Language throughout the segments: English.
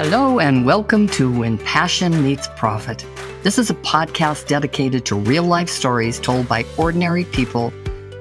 Hello, and welcome to When Passion Meets Profit. This is a podcast dedicated to real life stories told by ordinary people.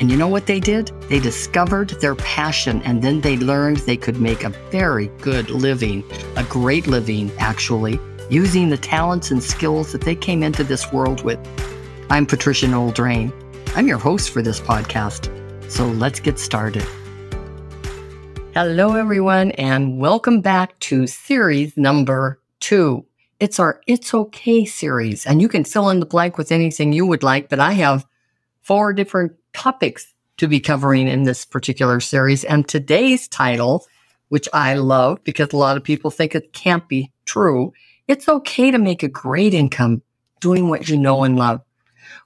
And you know what they did? They discovered their passion and then they learned they could make a very good living, a great living, actually, using the talents and skills that they came into this world with. I'm Patricia Noel Drain. I'm your host for this podcast. So let's get started. Hello, everyone, and welcome back to series number two. It's our It's Okay series, and you can fill in the blank with anything you would like, but I have four different topics to be covering in this particular series. And today's title, which I love because a lot of people think it can't be true, it's okay to make a great income doing what you know and love.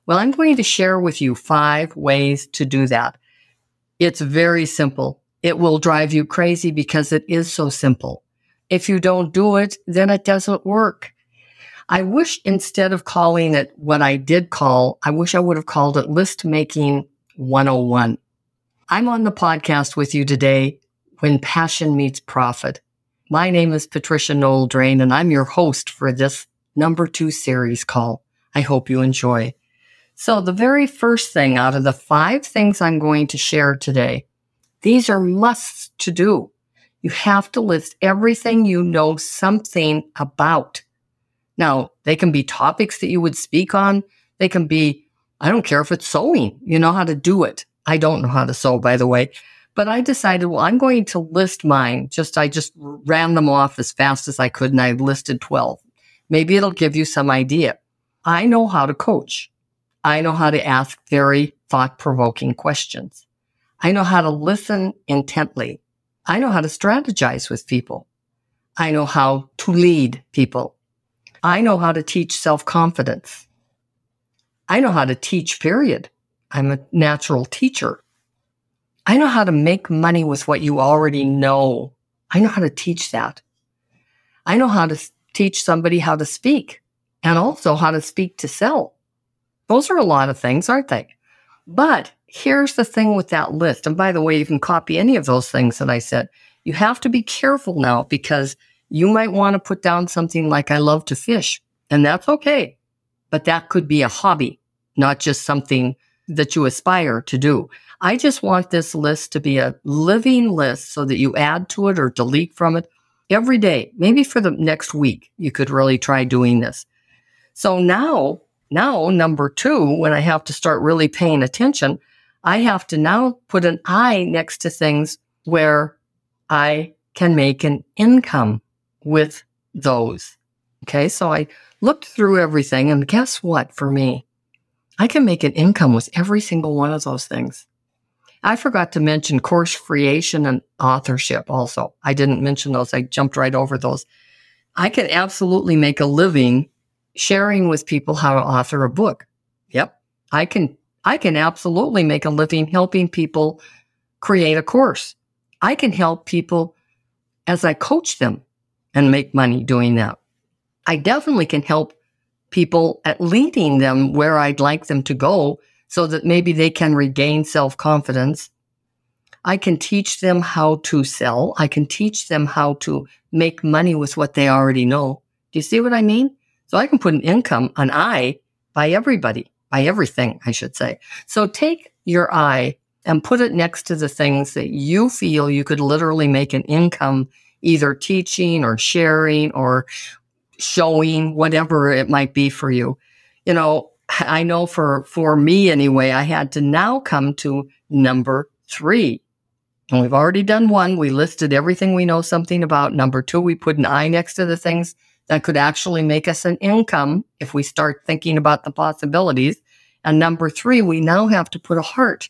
Well, I'm going to share with you five ways to do that. It's very simple. It will drive you crazy because it is so simple. If you don't do it, then it doesn't work. I wish instead of calling it what I did call, I wish I would have called it list making 101. I'm on the podcast with you today when passion meets profit. My name is Patricia Noel Drain and I'm your host for this number two series call. I hope you enjoy. So the very first thing out of the five things I'm going to share today these are musts to do. You have to list everything you know something about. Now, they can be topics that you would speak on. They can be, I don't care if it's sewing, you know how to do it. I don't know how to sew, by the way. But I decided, well, I'm going to list mine. Just, I just ran them off as fast as I could and I listed 12. Maybe it'll give you some idea. I know how to coach. I know how to ask very thought provoking questions. I know how to listen intently. I know how to strategize with people. I know how to lead people. I know how to teach self confidence. I know how to teach, period. I'm a natural teacher. I know how to make money with what you already know. I know how to teach that. I know how to teach somebody how to speak and also how to speak to sell. Those are a lot of things, aren't they? But here's the thing with that list. And by the way, you can copy any of those things that I said. You have to be careful now because you might want to put down something like, I love to fish. And that's okay. But that could be a hobby, not just something that you aspire to do. I just want this list to be a living list so that you add to it or delete from it every day. Maybe for the next week, you could really try doing this. So now, now number two, when I have to start really paying attention, I have to now put an I next to things where I can make an income with those. Okay. So I looked through everything and guess what for me? I can make an income with every single one of those things. I forgot to mention course creation and authorship also. I didn't mention those. I jumped right over those. I can absolutely make a living sharing with people how to author a book. Yep. I can I can absolutely make a living helping people create a course. I can help people as I coach them and make money doing that. I definitely can help people at leading them where I'd like them to go so that maybe they can regain self confidence. I can teach them how to sell. I can teach them how to make money with what they already know. Do you see what I mean? So I can put an income, an I, by everybody by everything, I should say. So take your eye and put it next to the things that you feel you could literally make an income either teaching or sharing or showing whatever it might be for you. You know, I know for for me anyway, I had to now come to number 3. And we've already done one. We listed everything we know something about. Number 2, we put an eye next to the things that could actually make us an income if we start thinking about the possibilities. And number three, we now have to put a heart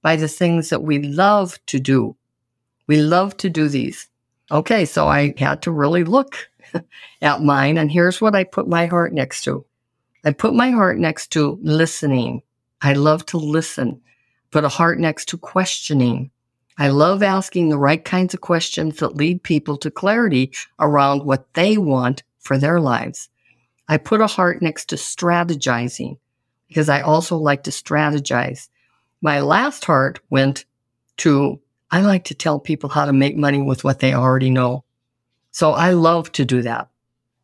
by the things that we love to do. We love to do these. Okay, so I had to really look at mine. And here's what I put my heart next to I put my heart next to listening. I love to listen. Put a heart next to questioning. I love asking the right kinds of questions that lead people to clarity around what they want for their lives. I put a heart next to strategizing because I also like to strategize. My last heart went to I like to tell people how to make money with what they already know. So I love to do that.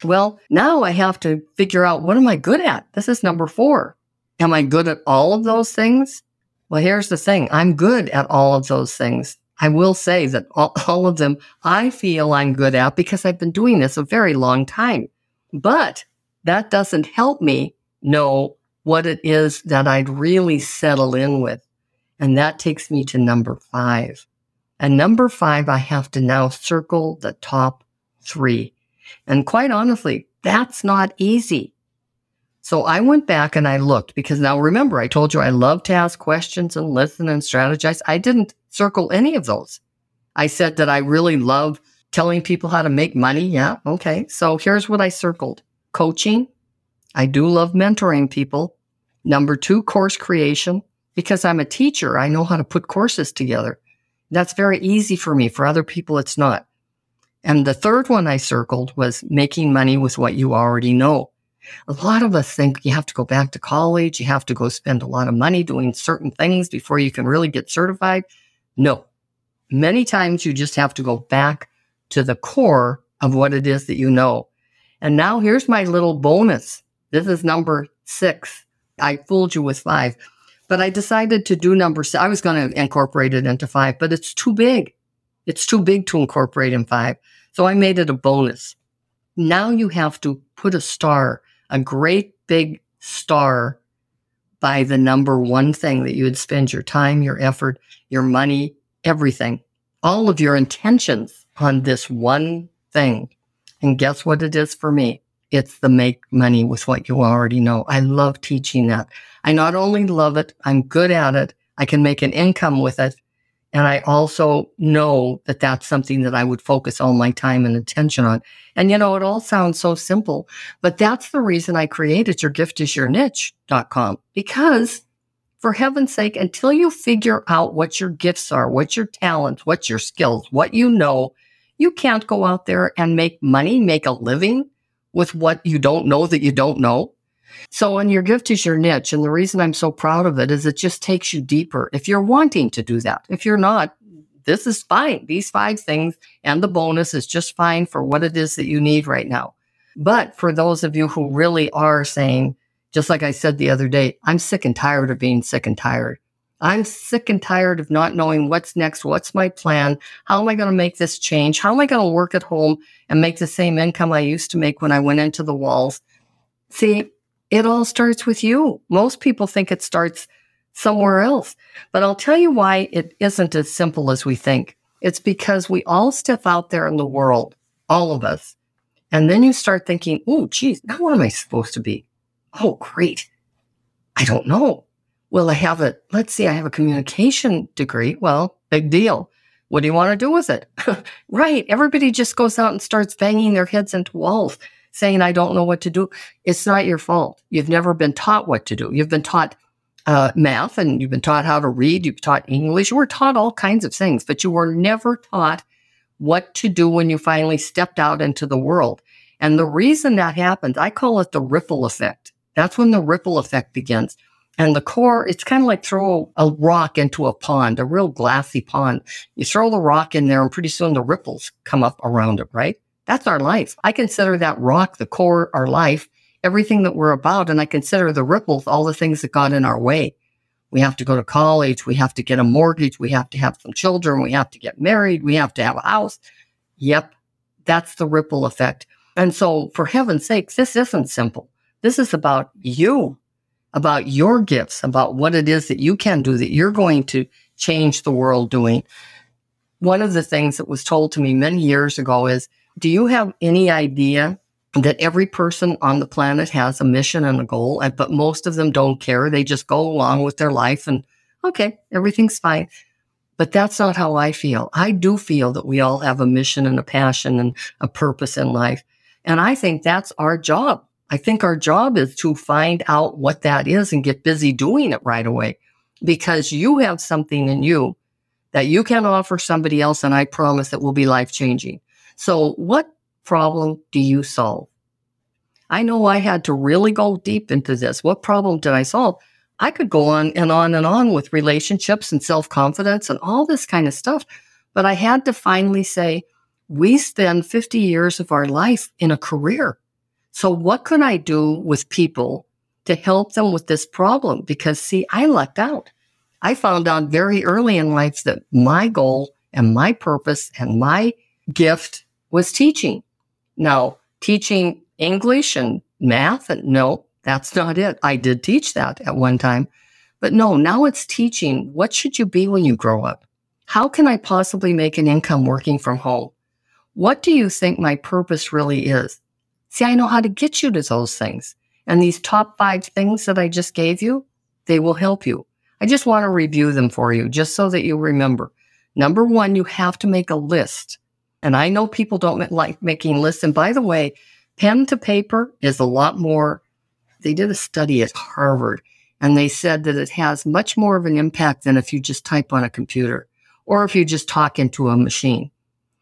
Well, now I have to figure out what am I good at? This is number four. Am I good at all of those things? Well, here's the thing. I'm good at all of those things. I will say that all, all of them I feel I'm good at because I've been doing this a very long time. But that doesn't help me know what it is that I'd really settle in with. And that takes me to number five. And number five, I have to now circle the top three. And quite honestly, that's not easy. So I went back and I looked because now remember, I told you I love to ask questions and listen and strategize. I didn't circle any of those. I said that I really love telling people how to make money. Yeah. Okay. So here's what I circled coaching. I do love mentoring people. Number two, course creation. Because I'm a teacher, I know how to put courses together. That's very easy for me. For other people, it's not. And the third one I circled was making money with what you already know. A lot of us think you have to go back to college, you have to go spend a lot of money doing certain things before you can really get certified. No. Many times you just have to go back to the core of what it is that you know. And now here's my little bonus. This is number six. I fooled you with five, but I decided to do number six. I was going to incorporate it into five, but it's too big. It's too big to incorporate in five. So I made it a bonus. Now you have to put a star, a great big star by the number one thing that you would spend your time, your effort, your money, everything, all of your intentions on this one thing. And guess what it is for me? It's the make money with what you already know. I love teaching that. I not only love it, I'm good at it. I can make an income with it. And I also know that that's something that I would focus all my time and attention on. And you know, it all sounds so simple, but that's the reason I created your gift is your niche.com because for heaven's sake, until you figure out what your gifts are, what your talents, what your skills, what you know, you can't go out there and make money, make a living with what you don't know that you don't know. So, and your gift is your niche. And the reason I'm so proud of it is it just takes you deeper if you're wanting to do that. If you're not, this is fine. These five things and the bonus is just fine for what it is that you need right now. But for those of you who really are saying, just like I said the other day, I'm sick and tired of being sick and tired. I'm sick and tired of not knowing what's next. What's my plan? How am I going to make this change? How am I going to work at home and make the same income I used to make when I went into the walls? See, it all starts with you. Most people think it starts somewhere else. But I'll tell you why it isn't as simple as we think. It's because we all step out there in the world, all of us. And then you start thinking, oh, geez, now what am I supposed to be? Oh, great. I don't know. Well, I have a, let's see, I have a communication degree. Well, big deal. What do you want to do with it? right. Everybody just goes out and starts banging their heads into walls saying, I don't know what to do. It's not your fault. You've never been taught what to do. You've been taught uh, math and you've been taught how to read. You've taught English. You were taught all kinds of things, but you were never taught what to do when you finally stepped out into the world. And the reason that happens, I call it the ripple effect. That's when the ripple effect begins. And the core, it's kind of like throw a rock into a pond, a real glassy pond. You throw the rock in there and pretty soon the ripples come up around it, right? That's our life. I consider that rock the core, our life, everything that we're about. And I consider the ripples all the things that got in our way. We have to go to college. We have to get a mortgage. We have to have some children. We have to get married. We have to have a house. Yep. That's the ripple effect. And so for heaven's sake, this isn't simple. This is about you, about your gifts, about what it is that you can do that you're going to change the world doing. One of the things that was told to me many years ago is do you have any idea that every person on the planet has a mission and a goal, but most of them don't care. They just go along with their life and okay, everything's fine. But that's not how I feel. I do feel that we all have a mission and a passion and a purpose in life. And I think that's our job. I think our job is to find out what that is and get busy doing it right away because you have something in you that you can offer somebody else. And I promise it will be life changing. So, what problem do you solve? I know I had to really go deep into this. What problem did I solve? I could go on and on and on with relationships and self confidence and all this kind of stuff. But I had to finally say, we spend 50 years of our life in a career. So what could I do with people to help them with this problem? Because see, I lucked out. I found out very early in life that my goal and my purpose and my gift was teaching. Now, teaching English and math, and no, that's not it. I did teach that at one time. But no, now it's teaching what should you be when you grow up? How can I possibly make an income working from home? What do you think my purpose really is? See, I know how to get you to those things. And these top five things that I just gave you, they will help you. I just want to review them for you just so that you remember. Number one, you have to make a list. And I know people don't like making lists. And by the way, pen to paper is a lot more. They did a study at Harvard and they said that it has much more of an impact than if you just type on a computer or if you just talk into a machine.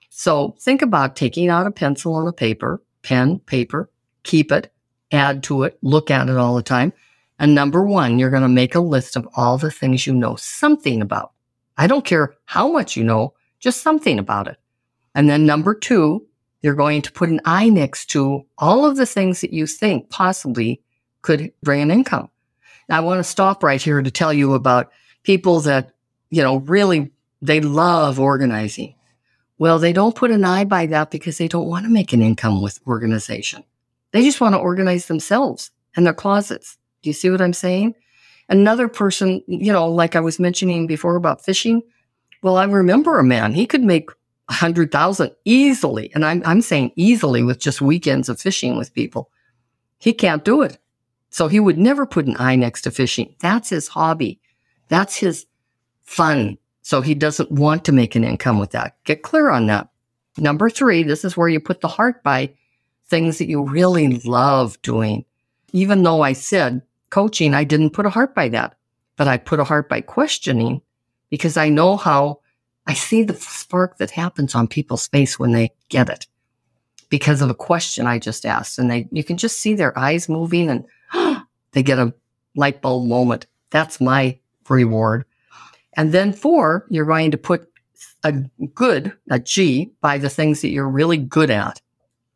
So think about taking out a pencil and a paper, pen, paper, keep it, add to it, look at it all the time. And number one, you're going to make a list of all the things you know something about. I don't care how much you know, just something about it. And then number two, you're going to put an I next to all of the things that you think possibly could bring an income. Now, I want to stop right here to tell you about people that, you know, really, they love organizing. Well, they don't put an I by that because they don't want to make an income with organization. They just want to organize themselves and their closets. Do you see what I'm saying? Another person, you know, like I was mentioning before about fishing. Well, I remember a man, he could make a hundred thousand easily. And I'm, I'm saying easily with just weekends of fishing with people. He can't do it. So he would never put an I next to fishing. That's his hobby. That's his fun. So he doesn't want to make an income with that. Get clear on that. Number three, this is where you put the heart by things that you really love doing. Even though I said coaching, I didn't put a heart by that, but I put a heart by questioning because I know how I see the spark that happens on people's face when they get it because of a question I just asked. And they, you can just see their eyes moving and they get a light bulb moment. That's my reward. And then four, you're going to put a good, a G, by the things that you're really good at.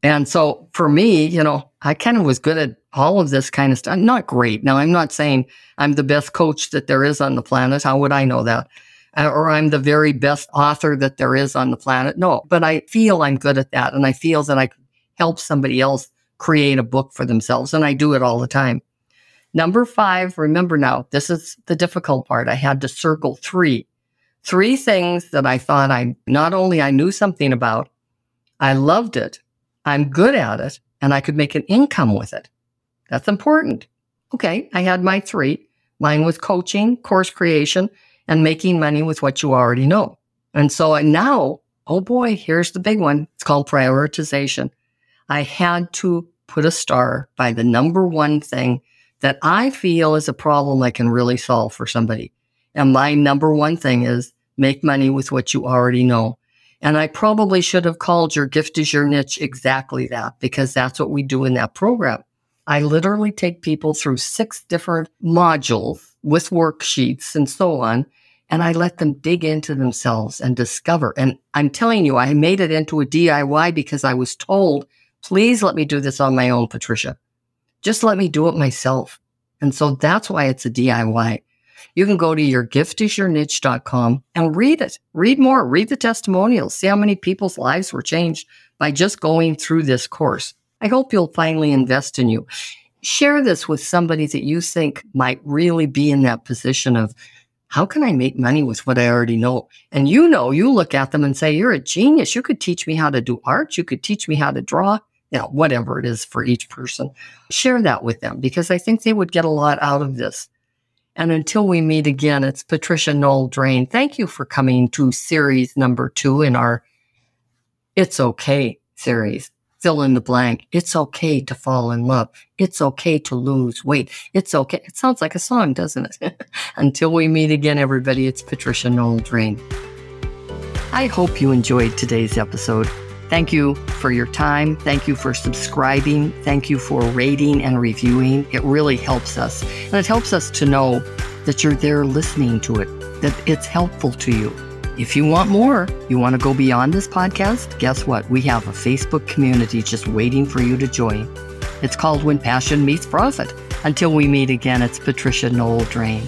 And so for me, you know, I kind of was good at all of this kind of stuff. Not great. Now, I'm not saying I'm the best coach that there is on the planet. How would I know that? Uh, or I'm the very best author that there is on the planet. No, but I feel I'm good at that. And I feel that I help somebody else create a book for themselves. And I do it all the time. Number five, remember now, this is the difficult part. I had to circle three, three things that I thought I not only I knew something about, I loved it, I'm good at it, and I could make an income with it. That's important. Okay. I had my three. Mine was coaching, course creation, and making money with what you already know. And so I now, oh boy, here's the big one. It's called prioritization. I had to put a star by the number one thing that I feel is a problem I can really solve for somebody. And my number one thing is make money with what you already know. And I probably should have called your gift is your niche exactly that because that's what we do in that program. I literally take people through six different modules with worksheets and so on. And I let them dig into themselves and discover. And I'm telling you, I made it into a DIY because I was told, please let me do this on my own, Patricia. Just let me do it myself. And so that's why it's a DIY. You can go to yourgiftisyourniche.com and read it. Read more. Read the testimonials. See how many people's lives were changed by just going through this course. I hope you'll finally invest in you. Share this with somebody that you think might really be in that position of how can I make money with what I already know? And you know, you look at them and say, You're a genius. You could teach me how to do art. You could teach me how to draw you know, whatever it is for each person, share that with them because I think they would get a lot out of this. And until we meet again, it's Patricia Noel Drain. Thank you for coming to series number two in our It's Okay series. Fill in the blank. It's okay to fall in love. It's okay to lose weight. It's okay. It sounds like a song, doesn't it? until we meet again, everybody, it's Patricia Noel Drain. I hope you enjoyed today's episode. Thank you for your time. Thank you for subscribing. Thank you for rating and reviewing. It really helps us. And it helps us to know that you're there listening to it, that it's helpful to you. If you want more, you want to go beyond this podcast, guess what? We have a Facebook community just waiting for you to join. It's called When Passion Meets Profit. Until we meet again, it's Patricia Noel Drain.